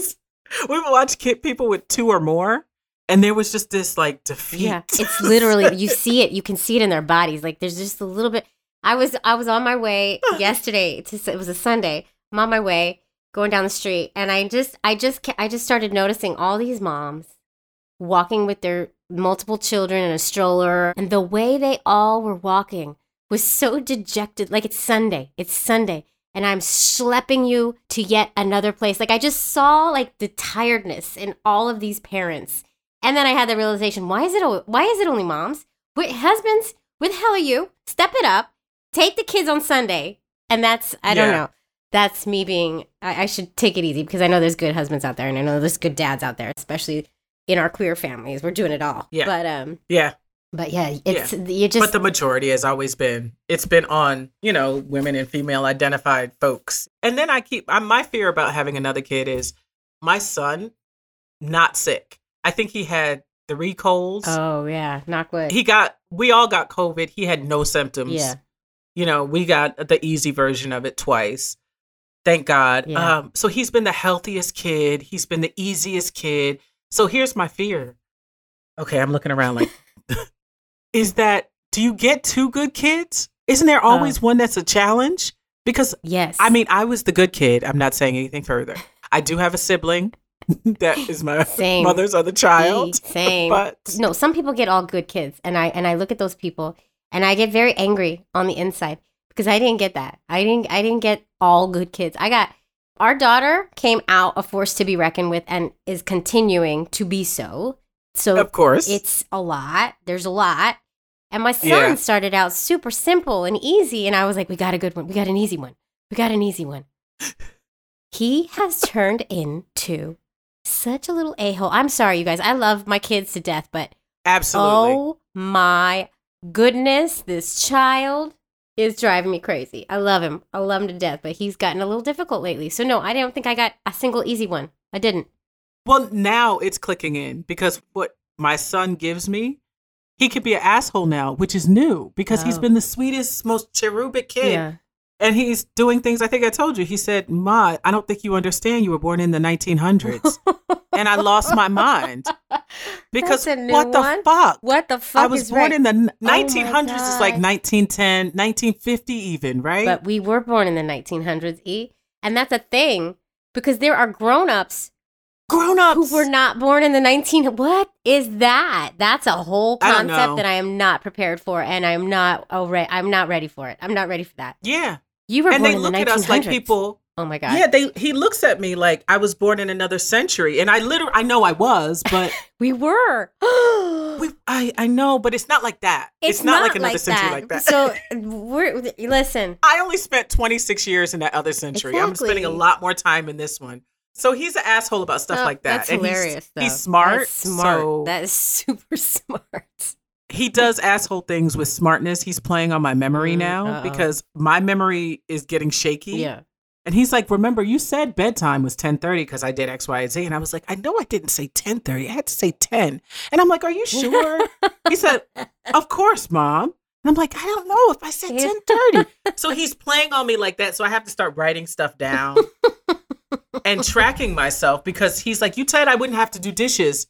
we would watch kid people with two or more. And there was just this like defeat. Yeah, it's literally you see it. You can see it in their bodies. Like there's just a little bit. I was I was on my way yesterday. To, it was a Sunday. I'm on my way going down the street, and I just I just I just started noticing all these moms walking with their multiple children in a stroller, and the way they all were walking was so dejected. Like it's Sunday. It's Sunday. And I'm schlepping you to yet another place. Like I just saw like the tiredness in all of these parents. And then I had the realization: why is it? Why is it only moms? Wait, husbands, where the hell are you? Step it up. Take the kids on Sunday, and that's I don't know. that's me being. I, I should take it easy because I know there's good husbands out there, and I know there's good dads out there, especially in our queer families. We're doing it all. Yeah. But um. Yeah. But yeah, it's you just. but the majority has always been it's been on you know women and female identified folks and then i keep I, my fear about having another kid is my son not sick i think he had three colds. Oh yeah, knock wood. he got we all got covid. He had no symptoms. Yeah. you know we got the easy version of it twice. Thank god. Yeah. um so he's been the healthiest kid. He's been the easiest kid. So here's my fear. Okay i'm looking around like is that do you get two good kids? Isn't there always one that's a challenge? Because Yes. i mean i was the good kid. I'm not saying anything further. I do have a sibling that is my Same. mother's other child Same. but no, some people get all good kids, and I and I look at those people, and I get very angry on the inside because I didn't get that. I didn't. I didn't get all good kids. I got our daughter came out a force to be reckoned with, and is continuing to be so. So of course it's a lot. There's a lot. And my son Yeah. started out super simple and easy. And I was like, we got a good one. We got an easy one. We got an easy one. he has turned into such a little a hole. I'm sorry, you guys. I love my kids to death, but absolutely oh my goodness, this child is driving me crazy. I love him. I love him to death, but he's gotten a little difficult lately. So, no, I don't think I got a single easy one. I didn't. Well, now it's clicking in because what my son gives me, he could be an asshole now, which is new because he's oh. been the sweetest, most cherubic kid. And he's doing things. I think I told you. He said, Ma, I don't think you understand. You were born in the 1900s. and I lost my mind because That's a new what the one. fuck? What the fuck I was born right? in the n- Oh my 1900s is like 1910, 1950 even, right? But we were born in the 1900s, E. And that's a thing because there are grown ups Grown ups. who were not born in the 19. What is that? That's a whole I concept that I am not prepared for and I'm not oh, re- I'm not ready for it. I'm not ready for that. Yeah. You were And born they in the look 1900s. at us like people Oh my god. Yeah, they he looks at me like I was born in another century, and I literally I know I was, but We were. we I I know, but it's not like that. It's, not, like another century like that. So we're listen. I only spent 26 years in that other century. Exactly. I'm spending a lot more time in this one. So he's an asshole about stuff Oh, like that. That's and hilarious. He's, though. smart. That's smart. So that is super smart. He does asshole things with smartness. He's playing on my memory Mm, now uh-oh. because my memory is getting shaky. Yeah. And he's like, "Remember, you said bedtime was 10:30 because I did X, Y, and Z." And I was like, "I know I didn't say 10:30. I had to say 10." And I'm like, "Are you sure?" he said, "Of course, mom." And I'm like, "I don't know if I said Yeah. 10:30." so he's playing on me like that. So I have to start writing stuff down and tracking myself because he's like, "You said I wouldn't have to do dishes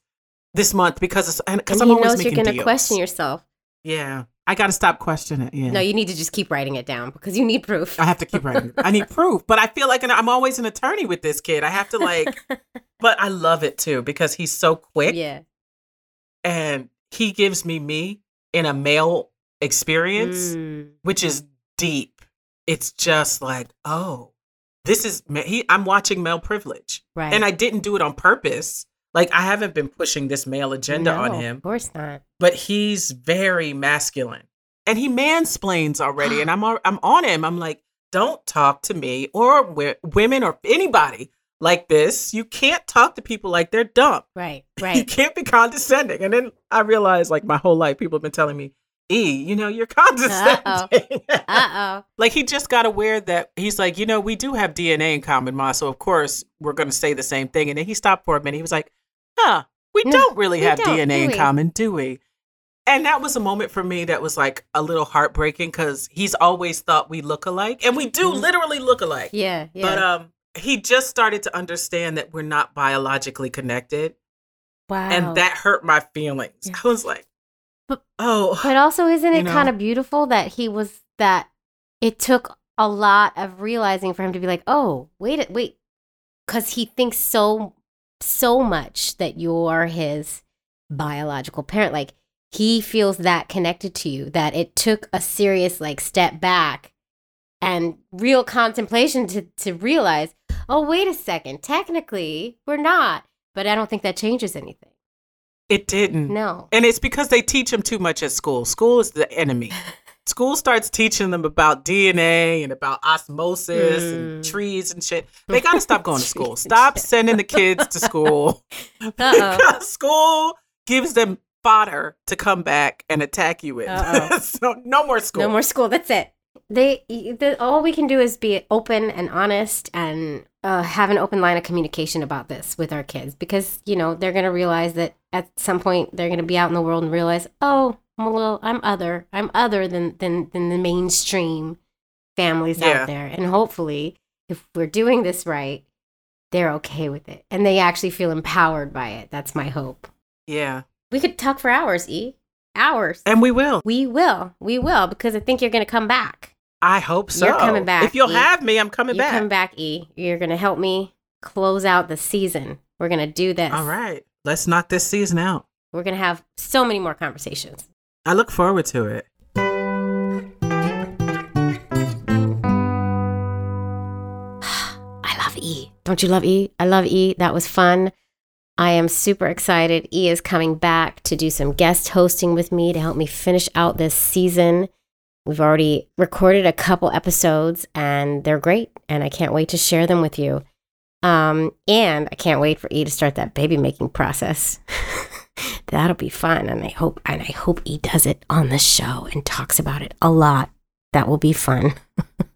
this month because it's because and I'm he always knows you're going to question yourself. Yeah, I got to stop questioning it. Yeah. No, you need to just keep writing it down because you need proof. I have to keep writing. I need proof, but I feel like an, I'm always an attorney with this kid. I have to like, but I love it too because he's so quick yeah. and he gives me me in a male experience, Mm. which is deep. It's just like, oh, this is he. I'm watching male privilege, Right. and I didn't do it on purpose. Like I haven't been pushing this male agenda on him, Of course not. but he's very masculine and he mansplains already and i'm i'm on him i'm like don't talk to me or wi- women or anybody like this you can't talk to people like they're dumb Right. Right. you can't be condescending and then i realized like my whole life people have been telling me e you know you're condescending Uh oh. like he just got aware that he's like you know we do have dna in common ma so of course we're going to say the same thing and then he stopped for a minute he was like huh we No, don't really we have don't, dna in we?" common do we and that was a moment for me that was like a little heartbreaking because he's always thought we look alike and we do Mhm. literally look alike. Yeah. Yeah. but um he just started to understand that we're not biologically connected wow. and that hurt my feelings Yeah. i was like But- oh But also, isn't it kind of beautiful that he was that it took a lot of realizing for him to be like, oh, wait, wait, because he thinks so, so much that you're his biological parent. Like he feels that connected to you that it took a serious like step back and real contemplation to to realize, oh, wait a second, technically we're not. But I don't think that changes anything. it didn't No. And it's because they teach him too much at school. School is the enemy. school starts teaching them about DNA and about osmosis and Mm. trees and shit, they got to stop going to school. Stop sending the kids to school because school gives them fodder to come back and attack you with. So no more school. No more school. That's it. They, the, all we can do is be open and honest and uh, have an open line of communication about this with our kids because you know they're gonna realize that at some point they're gonna be out in the world and realize, oh, I'm a little, I'm other, I'm other than than than the mainstream families Yeah. out there, and hopefully, if we're doing this right, they're okay with it and they actually feel empowered by it. That's my hope. Yeah. We could talk for hours, E. Hours. And we will. we will. We will because I think you're gonna come back. I hope so. You're coming back, If you'll E. have me, I'm coming you back. come back, E. You're gonna help me close out the season. We're gonna do this. All right. Let's knock this season out. We're gonna have so many more conversations. I look forward to it. I love E. Don't you love E? I love E. That was fun. I am super excited. E is coming back to do some guest hosting with me to help me finish out this season. We've already recorded a couple episodes and they're great, and I can't wait to share them with you. Um, and I can't wait for E to start that baby making process. That'll be fun, and I hope and I hope E does it on the show and talks about it a lot. That will be fun.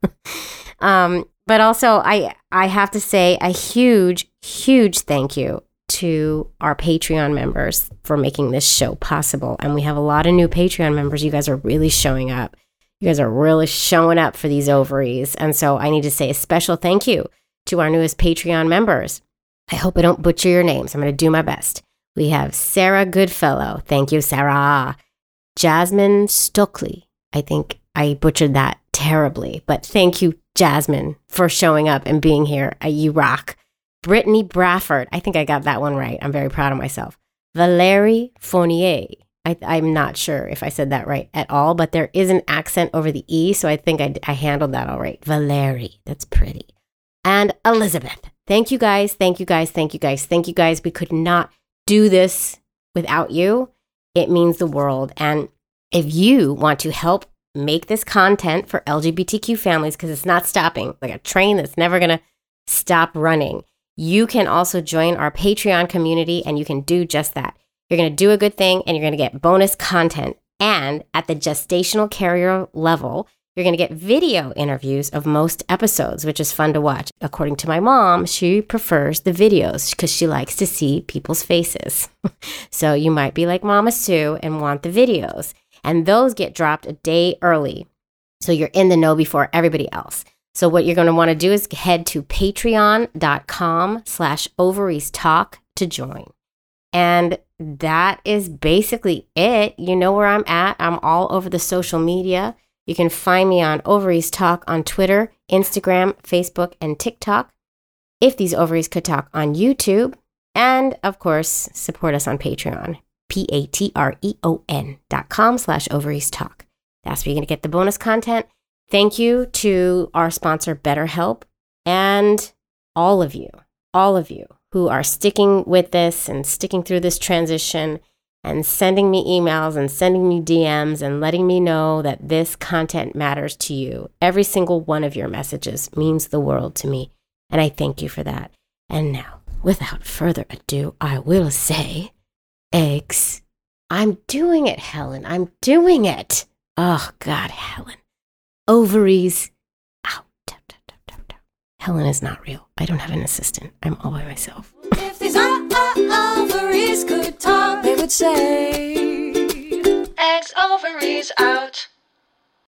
um, but also, I I have to say a huge, huge thank you to our Patreon members for making this show possible. And we have a lot of new Patreon members. You guys are really showing up. You guys are really showing up for these ovaries. And so I need to say a special thank you to our newest Patreon members. I hope I don't butcher your names. I'm going to do my best. We have Sarah Goodfellow. Thank you, Sarah. Jasmine Stokely. I think I butchered that terribly, but thank you, Jasmine, for showing up and being here. Uh, You rock. Brittany Brafford. I think I got that one right. I'm very proud of myself. Valerie Fournier. I, I'm not sure if I said that right at all, but there is an accent over the E, so I think I, I handled that all right. Valerie. That's pretty. And Elizabeth. Thank you guys. Thank you guys. Thank you guys. Thank you guys. We could not do this without you. It means the world. And if you want to help make this content for LGBTQ families, because it's not stopping, like a train that's never going to stop running, you can also join our Patreon community and you can do just that. You're going to do a good thing and you're going to get bonus content. And at the gestational carrier level, you're going to get video interviews of most episodes, which is fun to watch. According to my mom, she prefers the videos because she likes to see people's faces. so you might be like Mama Sue and want the videos. And those get dropped a day early. So you're in the know before everybody else. So what you're going to want to do is head to patreon.com slash ovaries talk to join. And that is basically it. You know where I'm at. I'm all over the social media. You can find me on Ovaries Talk on Twitter, Instagram, Facebook, and TikTok. If these ovaries could talk on YouTube. And of course, support us on Patreon. P-A-T-R-E-O-N dot com slash ovaries talk. That's where you're going to get the bonus content. Thank you to our sponsor, BetterHelp, and all of you, all of you who are sticking with this and sticking through this transition and sending me emails and sending me DMs and letting me know that this content matters to you. Every single one of your messages means the world to me. And I thank you for that. And now, without further ado, I will say, eggs. I'm doing it, Helen. I'm doing it. Oh, God, Helen. Ovaries Helen is not real. I don't have an assistant. I'm all by myself. If these o- o- ovaries could talk, they would say, Eggs, ovaries out.